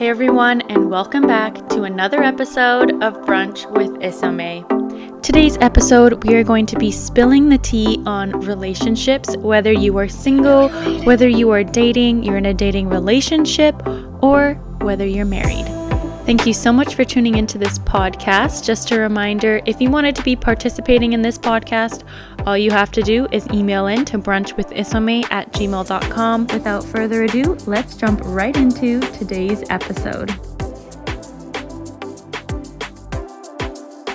Hey everyone, and welcome back to another episode of Brunch with Isome. Today's episode, we are going to be spilling the tea on relationships, whether you are single, whether you are dating, you're in a dating relationship, or whether you're married. Thank you so much for tuning into this podcast. Just a reminder if you wanted to be participating in this podcast, all you have to do is email in to brunchwithisome at gmail.com. Without further ado, let's jump right into today's episode.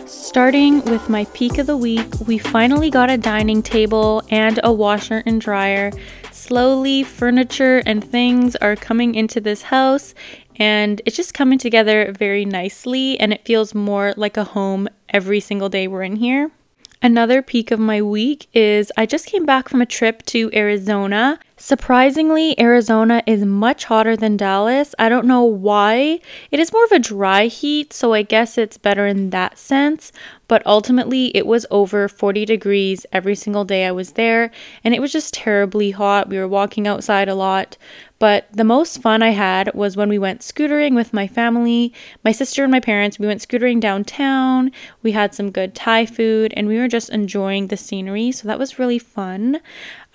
Starting with my peak of the week, we finally got a dining table and a washer and dryer. Slowly, furniture and things are coming into this house, and it's just coming together very nicely, and it feels more like a home every single day we're in here. Another peak of my week is I just came back from a trip to Arizona. Surprisingly, Arizona is much hotter than Dallas. I don't know why. It is more of a dry heat, so I guess it's better in that sense. But ultimately, it was over 40 degrees every single day I was there, and it was just terribly hot. We were walking outside a lot. But the most fun I had was when we went scootering with my family, my sister and my parents. We went scootering downtown. We had some good Thai food and we were just enjoying the scenery. So that was really fun.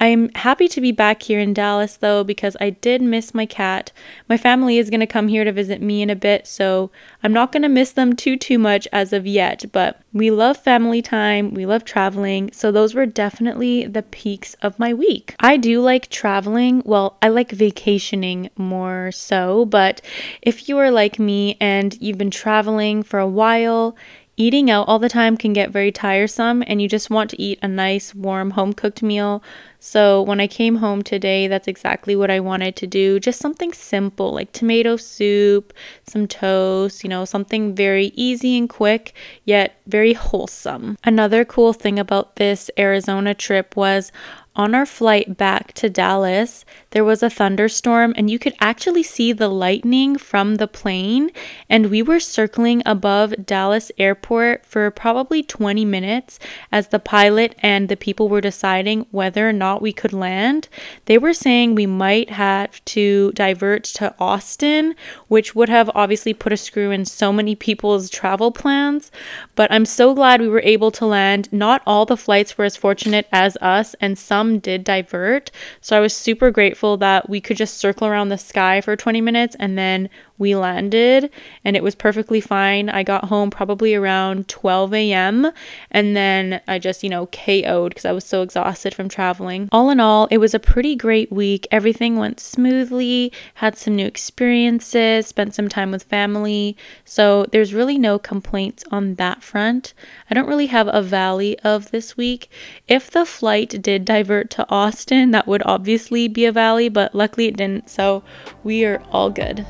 I'm happy to be back here in Dallas though because I did miss my cat. My family is going to come here to visit me in a bit, so I'm not going to miss them too too much as of yet, but we love family time, we love traveling, so those were definitely the peaks of my week. I do like traveling. Well, I like vacationing more so, but if you are like me and you've been traveling for a while, Eating out all the time can get very tiresome, and you just want to eat a nice, warm, home cooked meal. So, when I came home today, that's exactly what I wanted to do. Just something simple like tomato soup, some toast, you know, something very easy and quick, yet very wholesome. Another cool thing about this Arizona trip was on our flight back to Dallas, there was a thunderstorm, and you could actually see the lightning from the plane. And we were circling above Dallas Airport for probably 20 minutes as the pilot and the people were deciding whether or not we could land. They were saying we might have to divert to Austin, which would have obviously put a screw in so many people's travel plans. But I'm so glad we were able to land. Not all the flights were as fortunate as us, and some some did divert. So I was super grateful that we could just circle around the sky for 20 minutes and then we landed and it was perfectly fine. I got home probably around 12 a.m. and then I just, you know, KO'd because I was so exhausted from traveling. All in all, it was a pretty great week. Everything went smoothly, had some new experiences, spent some time with family. So there's really no complaints on that front. I don't really have a valley of this week. If the flight did divert to Austin, that would obviously be a valley, but luckily it didn't. So we are all good.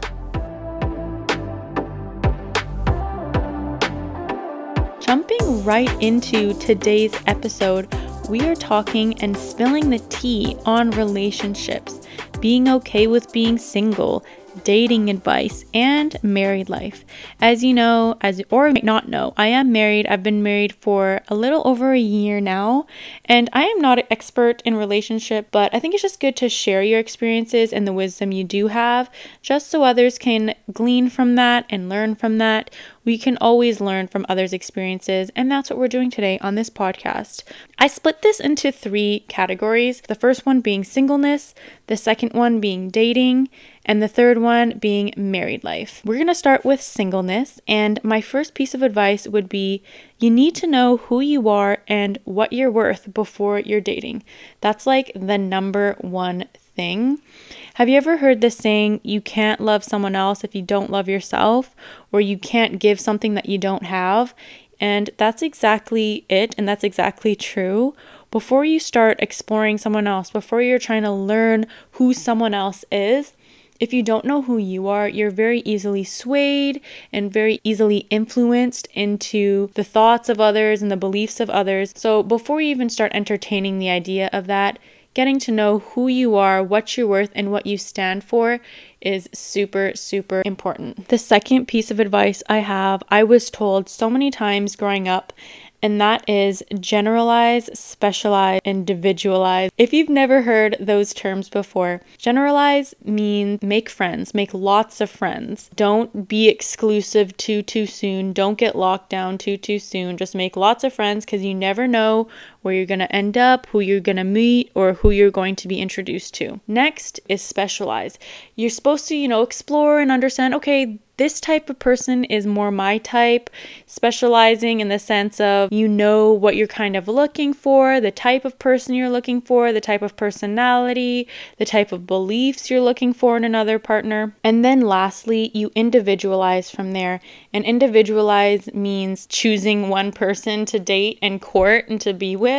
Jumping right into today's episode, we are talking and spilling the tea on relationships, being okay with being single, dating advice, and married life. As you know, as or might not know, I am married. I've been married for a little over a year now, and I am not an expert in relationship, but I think it's just good to share your experiences and the wisdom you do have, just so others can glean from that and learn from that. We can always learn from others' experiences, and that's what we're doing today on this podcast. I split this into three categories the first one being singleness, the second one being dating, and the third one being married life. We're to start with singleness, and my first piece of advice would be you need to know who you are and what you're worth before you're dating. That's like the number one thing. Have you ever heard this saying, you can't love someone else if you don't love yourself, or you can't give something that you don't have? And that's exactly it, and that's exactly true. Before you start exploring someone else, before you're trying to learn who someone else is, if you don't know who you are, you're very easily swayed and very easily influenced into the thoughts of others and the beliefs of others. So, before you even start entertaining the idea of that, getting to know who you are, what you're worth, and what you stand for is super, super important. The second piece of advice I have, I was told so many times growing up, and that is generalize, specialize, individualize. If you've never heard those terms before, generalize means make friends, make lots of friends. Don't be exclusive too too soon. Don't get locked down too too soon. Just make lots of friends cuz you never know where you're going to end up, who you're going to meet, or who you're going to be introduced to. Next is specialize. You're supposed to, you know, explore and understand, okay, this type of person is more my type, specializing in the sense of you know what you're kind of looking for, the type of person you're looking for, the type of personality, the type of beliefs you're looking for in another partner. And then lastly, you individualize from there. And individualize means choosing one person to date and court and to be with.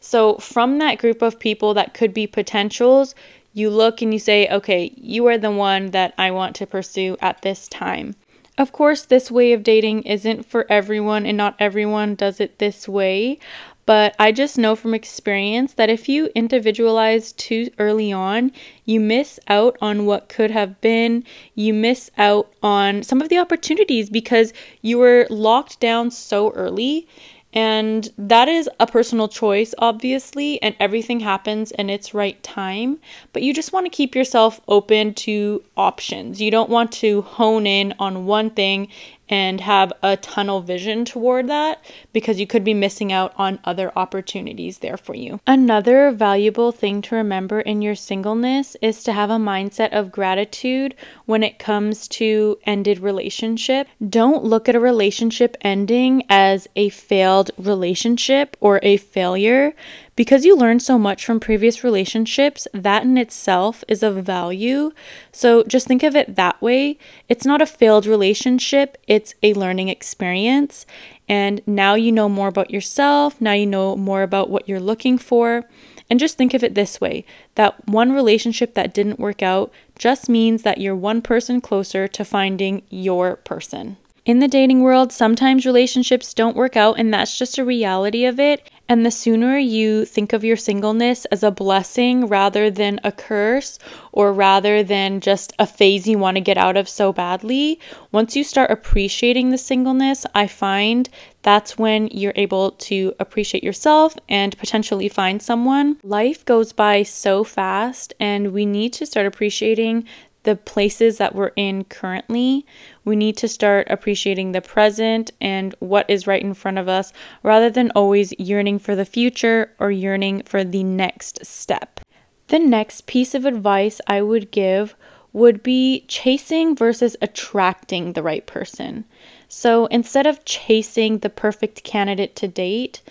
So, from that group of people that could be potentials, you look and you say, okay, you are the one that I want to pursue at this time. Of course, this way of dating isn't for everyone, and not everyone does it this way. But I just know from experience that if you individualize too early on, you miss out on what could have been. You miss out on some of the opportunities because you were locked down so early and that is a personal choice, obviously, and everything happens in its right time. But you just want to keep yourself open to options. You don't want to hone in on one thing and have a tunnel vision toward that because you could be missing out on other opportunities there for you. Another valuable thing to remember in your singleness is to have a mindset of gratitude when it comes to ended relationship. Don't look at a relationship ending as a failed relationship or a failure because you learned so much from previous relationships, that in itself is of value. So just think of it that way. It's not a failed relationship, it's a learning experience. And now you know more about yourself, now you know more about what you're looking for. And just think of it this way that one relationship that didn't work out just means that you're one person closer to finding your person. In the dating world, sometimes relationships don't work out, and that's just a reality of it. And the sooner you think of your singleness as a blessing rather than a curse, or rather than just a phase you want to get out of so badly, once you start appreciating the singleness, I find that's when you're able to appreciate yourself and potentially find someone. Life goes by so fast, and we need to start appreciating the places that we're in currently. We need to start appreciating the present and what is right in front of us rather than always yearning for the future or yearning for the next step. The next piece of advice I would give would be chasing versus attracting the right person. So instead of chasing the perfect candidate to date,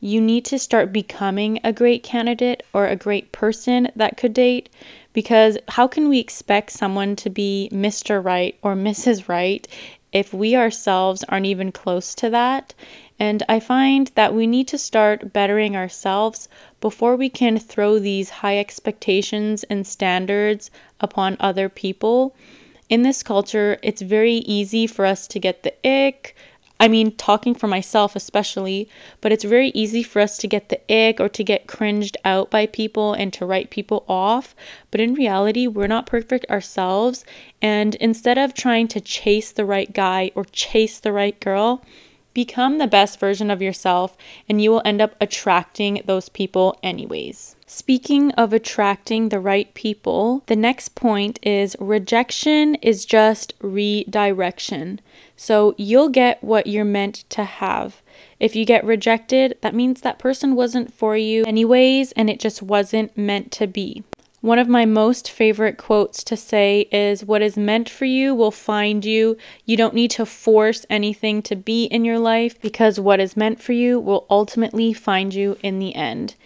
you need to start becoming a great candidate or a great person that could date because how can we expect someone to be Mr. Right or Mrs. Right if we ourselves aren't even close to that? And I find that we need to start bettering ourselves before we can throw these high expectations and standards upon other people. In this culture, it's very easy for us to get the ick, I mean, talking for myself especially, but it's very easy for us to get the ick or to get cringed out by people and to write people off. But in reality, we're not perfect ourselves. And instead of trying to chase the right guy or chase the right girl, Become the best version of yourself, and you will end up attracting those people anyways. Speaking of attracting the right people, the next point is rejection is just redirection. So you'll get what you're meant to have. If you get rejected, that means that person wasn't for you anyways, and it just wasn't meant to be. One of my most favorite quotes to say is What is meant for you will find you. You don't need to force anything to be in your life because what is meant for you will ultimately find you in the end.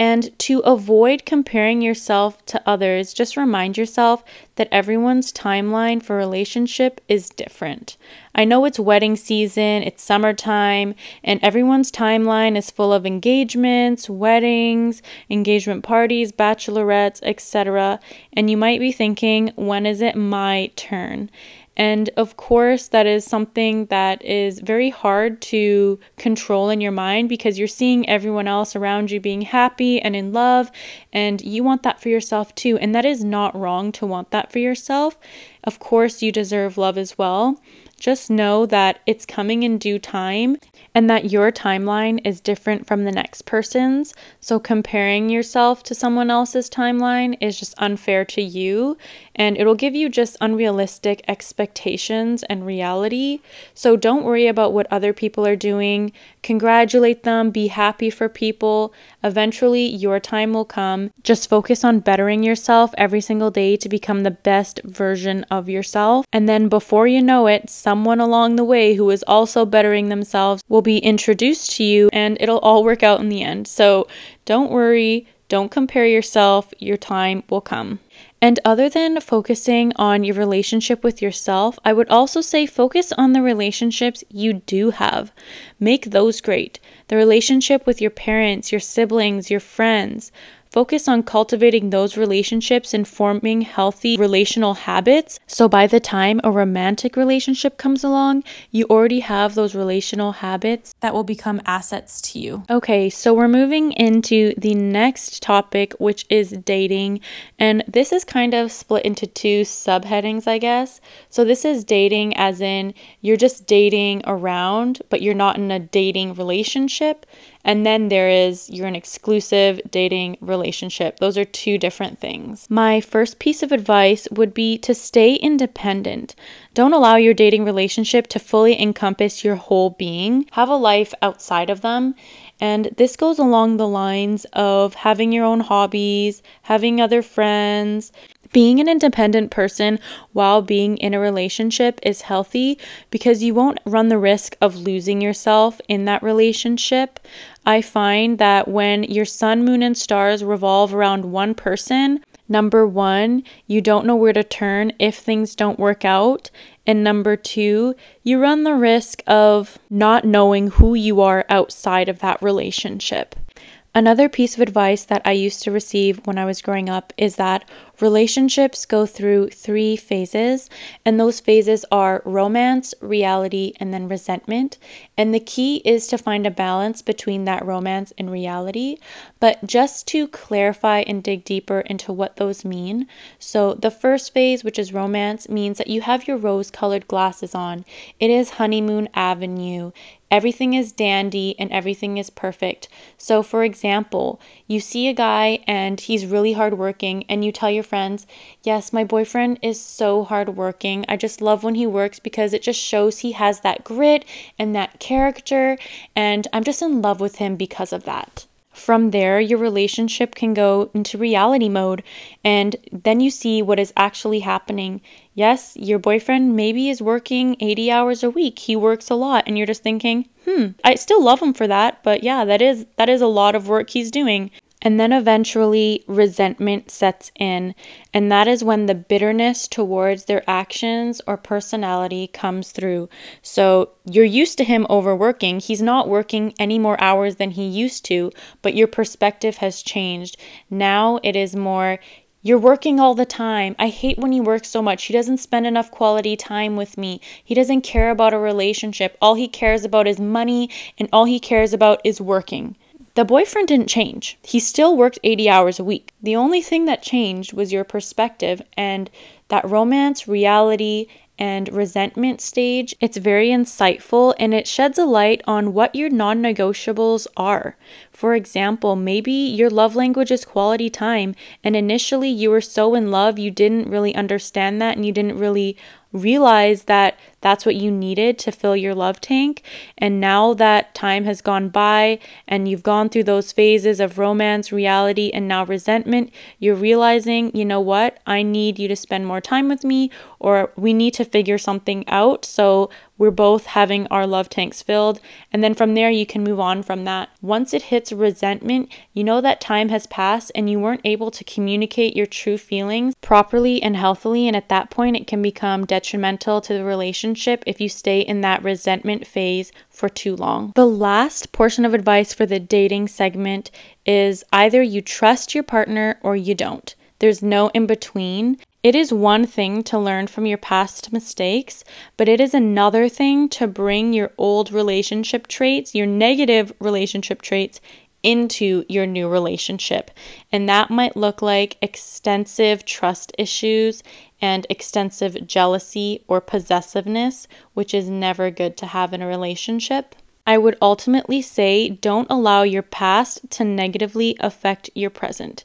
And to avoid comparing yourself to others, just remind yourself that everyone's timeline for relationship is different. I know it's wedding season, it's summertime, and everyone's timeline is full of engagements, weddings, engagement parties, bachelorettes, etc. And you might be thinking, when is it my turn? And of course, that is something that is very hard to control in your mind because you're seeing everyone else around you being happy and in love, and you want that for yourself too. And that is not wrong to want that for yourself. Of course, you deserve love as well. Just know that it's coming in due time and that your timeline is different from the next person's. So, comparing yourself to someone else's timeline is just unfair to you and it'll give you just unrealistic expectations and reality. So, don't worry about what other people are doing. Congratulate them, be happy for people. Eventually, your time will come. Just focus on bettering yourself every single day to become the best version of yourself. And then, before you know it, someone along the way who is also bettering themselves will be introduced to you, and it'll all work out in the end. So, don't worry. Don't compare yourself. Your time will come. And other than focusing on your relationship with yourself, I would also say focus on the relationships you do have. Make those great. The relationship with your parents, your siblings, your friends. Focus on cultivating those relationships and forming healthy relational habits. So by the time a romantic relationship comes along, you already have those relational habits that will become assets to you. Okay, so we're moving into the next topic, which is dating. And this is kind of split into two subheadings, I guess. So this is dating as in you're just dating around, but you're not in a dating relationship. And then there is you're an exclusive dating relationship. Those are two different things. My first piece of advice would be to stay independent. Don't allow your dating relationship to fully encompass your whole being. Have a life outside of them. And this goes along the lines of having your own hobbies, having other friends, being an independent person while being in a relationship is healthy because you won't run the risk of losing yourself in that relationship. I find that when your sun, moon, and stars revolve around one person, number one, you don't know where to turn if things don't work out. And number two, you run the risk of not knowing who you are outside of that relationship. Another piece of advice that I used to receive when I was growing up is that relationships go through three phases, and those phases are romance, reality, and then resentment. And the key is to find a balance between that romance and reality. But just to clarify and dig deeper into what those mean so, the first phase, which is romance, means that you have your rose colored glasses on, it is honeymoon avenue. Everything is dandy and everything is perfect. So, for example, you see a guy and he's really hardworking, and you tell your friends, Yes, my boyfriend is so hardworking. I just love when he works because it just shows he has that grit and that character, and I'm just in love with him because of that. From there, your relationship can go into reality mode, and then you see what is actually happening. Yes, your boyfriend maybe is working 80 hours a week. He works a lot, and you're just thinking, hmm, I still love him for that, but yeah, that is that is a lot of work he's doing. And then eventually resentment sets in, and that is when the bitterness towards their actions or personality comes through. So you're used to him overworking. He's not working any more hours than he used to, but your perspective has changed. Now it is more, you're working all the time. I hate when he works so much. He doesn't spend enough quality time with me. He doesn't care about a relationship. All he cares about is money, and all he cares about is working. The boyfriend didn't change. He still worked 80 hours a week. The only thing that changed was your perspective and that romance, reality, and resentment stage. It's very insightful and it sheds a light on what your non negotiables are. For example, maybe your love language is quality time, and initially you were so in love you didn't really understand that and you didn't really realize that that's what you needed to fill your love tank. And now that time has gone by and you've gone through those phases of romance, reality, and now resentment, you're realizing, you know what, I need you to spend more time with me, or we need to figure something out. So we're both having our love tanks filled. And then from there, you can move on from that. Once it hits resentment, you know that time has passed and you weren't able to communicate your true feelings properly and healthily. And at that point, it can become detrimental to the relationship if you stay in that resentment phase for too long. The last portion of advice for the dating segment is either you trust your partner or you don't. There's no in between. It is one thing to learn from your past mistakes, but it is another thing to bring your old relationship traits, your negative relationship traits, into your new relationship. And that might look like extensive trust issues and extensive jealousy or possessiveness, which is never good to have in a relationship. I would ultimately say don't allow your past to negatively affect your present.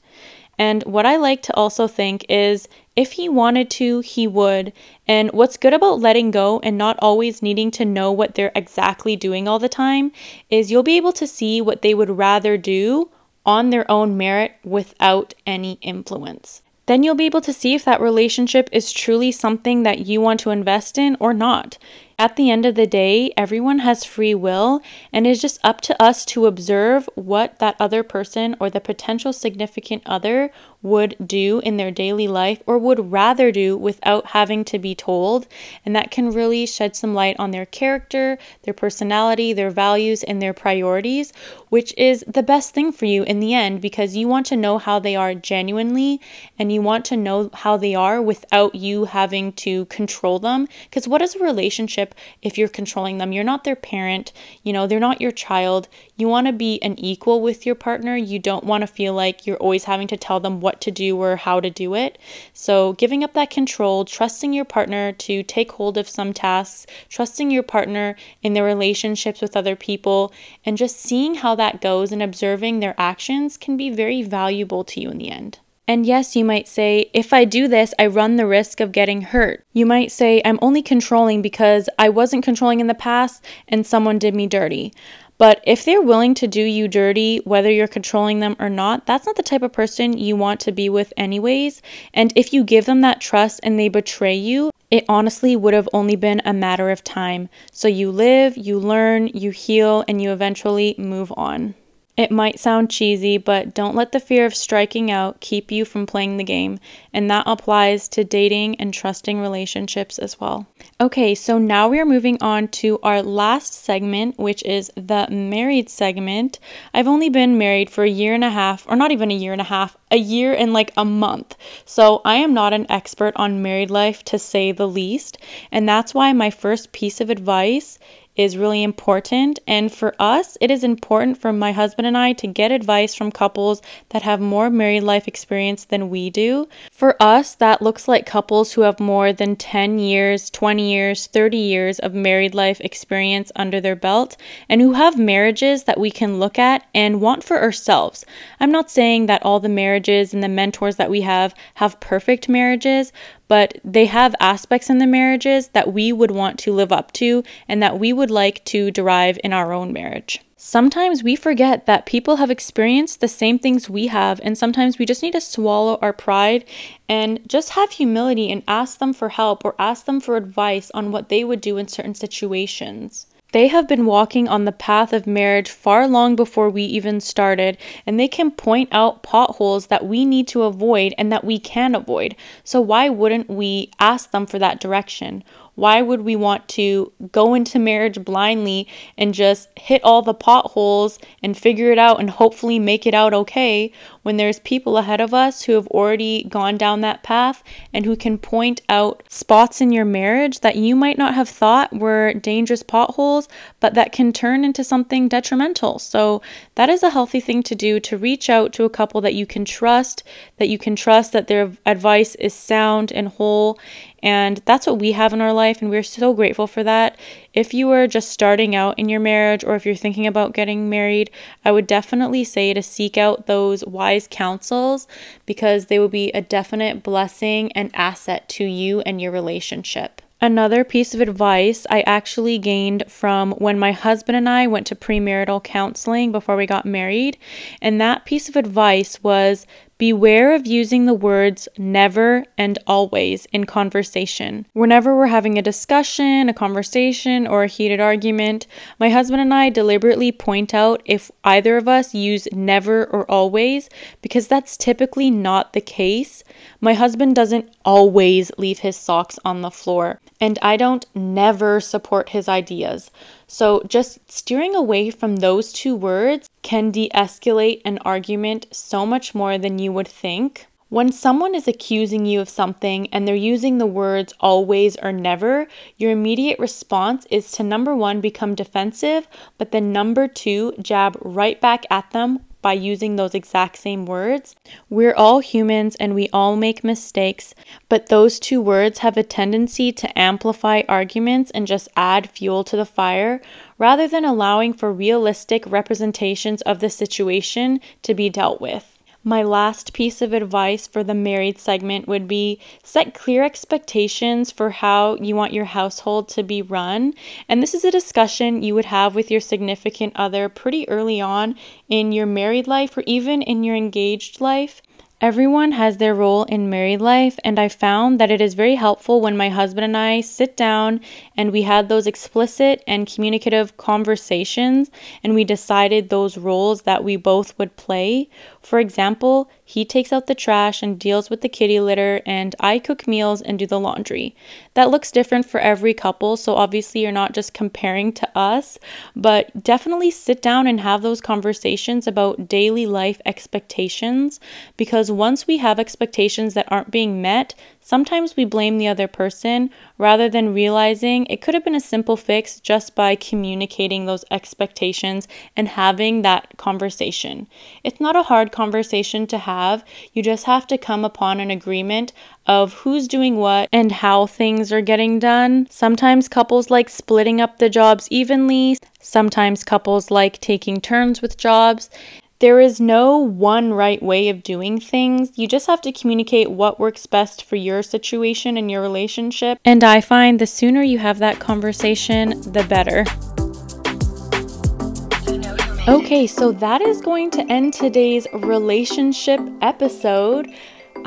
And what I like to also think is if he wanted to, he would. And what's good about letting go and not always needing to know what they're exactly doing all the time is you'll be able to see what they would rather do on their own merit without any influence. Then you'll be able to see if that relationship is truly something that you want to invest in or not. At the end of the day, everyone has free will, and it's just up to us to observe what that other person or the potential significant other would do in their daily life or would rather do without having to be told. And that can really shed some light on their character, their personality, their values, and their priorities, which is the best thing for you in the end because you want to know how they are genuinely and you want to know how they are without you having to control them. Because what is a relationship if you're controlling them? You're not their parent, you know, they're not your child. You want to be an equal with your partner. You don't want to feel like you're always having to tell them what to do or how to do it. So, giving up that control, trusting your partner to take hold of some tasks, trusting your partner in their relationships with other people, and just seeing how that goes and observing their actions can be very valuable to you in the end. And yes, you might say, if I do this, I run the risk of getting hurt. You might say, I'm only controlling because I wasn't controlling in the past and someone did me dirty. But if they're willing to do you dirty, whether you're controlling them or not, that's not the type of person you want to be with, anyways. And if you give them that trust and they betray you, it honestly would have only been a matter of time. So you live, you learn, you heal, and you eventually move on. It might sound cheesy, but don't let the fear of striking out keep you from playing the game, and that applies to dating and trusting relationships as well. Okay, so now we are moving on to our last segment, which is the married segment. I've only been married for a year and a half, or not even a year and a half, a year and like a month. So I am not an expert on married life to say the least, and that's why my first piece of advice is really important. And for us, it is important for my husband and I to get advice from couples that have more married life experience than we do. For us, that looks like couples who have more than 10 years, 20 years, 30 years of married life experience under their belt and who have marriages that we can look at and want for ourselves. I'm not saying that all the marriages and the mentors that we have have perfect marriages, but they have aspects in the marriages that we would want to live up to and that we would like to derive in our own marriage. Sometimes we forget that people have experienced the same things we have, and sometimes we just need to swallow our pride and just have humility and ask them for help or ask them for advice on what they would do in certain situations. They have been walking on the path of marriage far long before we even started, and they can point out potholes that we need to avoid and that we can avoid. So, why wouldn't we ask them for that direction? Why would we want to go into marriage blindly and just hit all the potholes and figure it out and hopefully make it out okay when there's people ahead of us who have already gone down that path and who can point out spots in your marriage that you might not have thought were dangerous potholes, but that can turn into something detrimental? So, that is a healthy thing to do to reach out to a couple that you can trust, that you can trust that their advice is sound and whole and that's what we have in our life, and we're so grateful for that. If you are just starting out in your marriage or if you're thinking about getting married, I would definitely say to seek out those wise counsels because they will be a definite blessing and asset to you and your relationship. Another piece of advice I actually gained from when my husband and I went to premarital counseling before we got married. And that piece of advice was Beware of using the words never and always in conversation. Whenever we're having a discussion, a conversation, or a heated argument, my husband and I deliberately point out if either of us use never or always because that's typically not the case. My husband doesn't always leave his socks on the floor, and I don't never support his ideas. So, just steering away from those two words can de escalate an argument so much more than you would think. When someone is accusing you of something and they're using the words always or never, your immediate response is to number one, become defensive, but then number two, jab right back at them by using those exact same words. We're all humans and we all make mistakes, but those two words have a tendency to amplify arguments and just add fuel to the fire rather than allowing for realistic representations of the situation to be dealt with. My last piece of advice for the married segment would be set clear expectations for how you want your household to be run. And this is a discussion you would have with your significant other pretty early on in your married life or even in your engaged life. Everyone has their role in married life, and I found that it is very helpful when my husband and I sit down and we had those explicit and communicative conversations and we decided those roles that we both would play. For example, he takes out the trash and deals with the kitty litter, and I cook meals and do the laundry. That looks different for every couple, so obviously you're not just comparing to us, but definitely sit down and have those conversations about daily life expectations because once we have expectations that aren't being met, Sometimes we blame the other person rather than realizing it could have been a simple fix just by communicating those expectations and having that conversation. It's not a hard conversation to have, you just have to come upon an agreement of who's doing what and how things are getting done. Sometimes couples like splitting up the jobs evenly, sometimes couples like taking turns with jobs. There is no one right way of doing things. You just have to communicate what works best for your situation and your relationship. And I find the sooner you have that conversation, the better. Okay, so that is going to end today's relationship episode.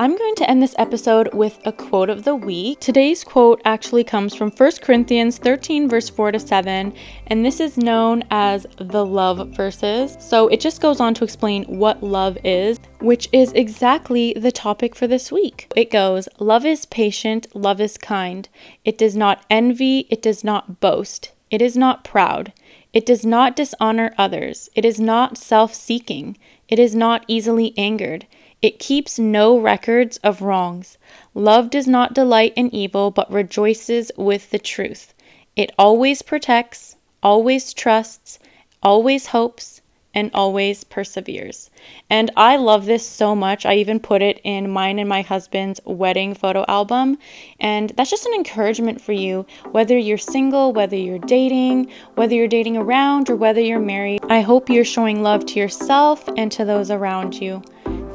I'm going to end this episode with a quote of the week. Today's quote actually comes from 1 Corinthians 13, verse 4 to 7, and this is known as the love verses. So it just goes on to explain what love is, which is exactly the topic for this week. It goes, Love is patient, love is kind. It does not envy, it does not boast, it is not proud. It does not dishonor others. It is not self seeking. It is not easily angered. It keeps no records of wrongs. Love does not delight in evil, but rejoices with the truth. It always protects, always trusts, always hopes, and always perseveres. And I love this so much. I even put it in mine and my husband's wedding photo album. And that's just an encouragement for you, whether you're single, whether you're dating, whether you're dating around, or whether you're married. I hope you're showing love to yourself and to those around you.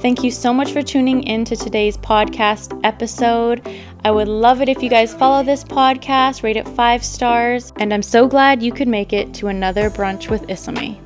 Thank you so much for tuning in to today's podcast episode. I would love it if you guys follow this podcast, rate it five stars, and I'm so glad you could make it to another brunch with Isome.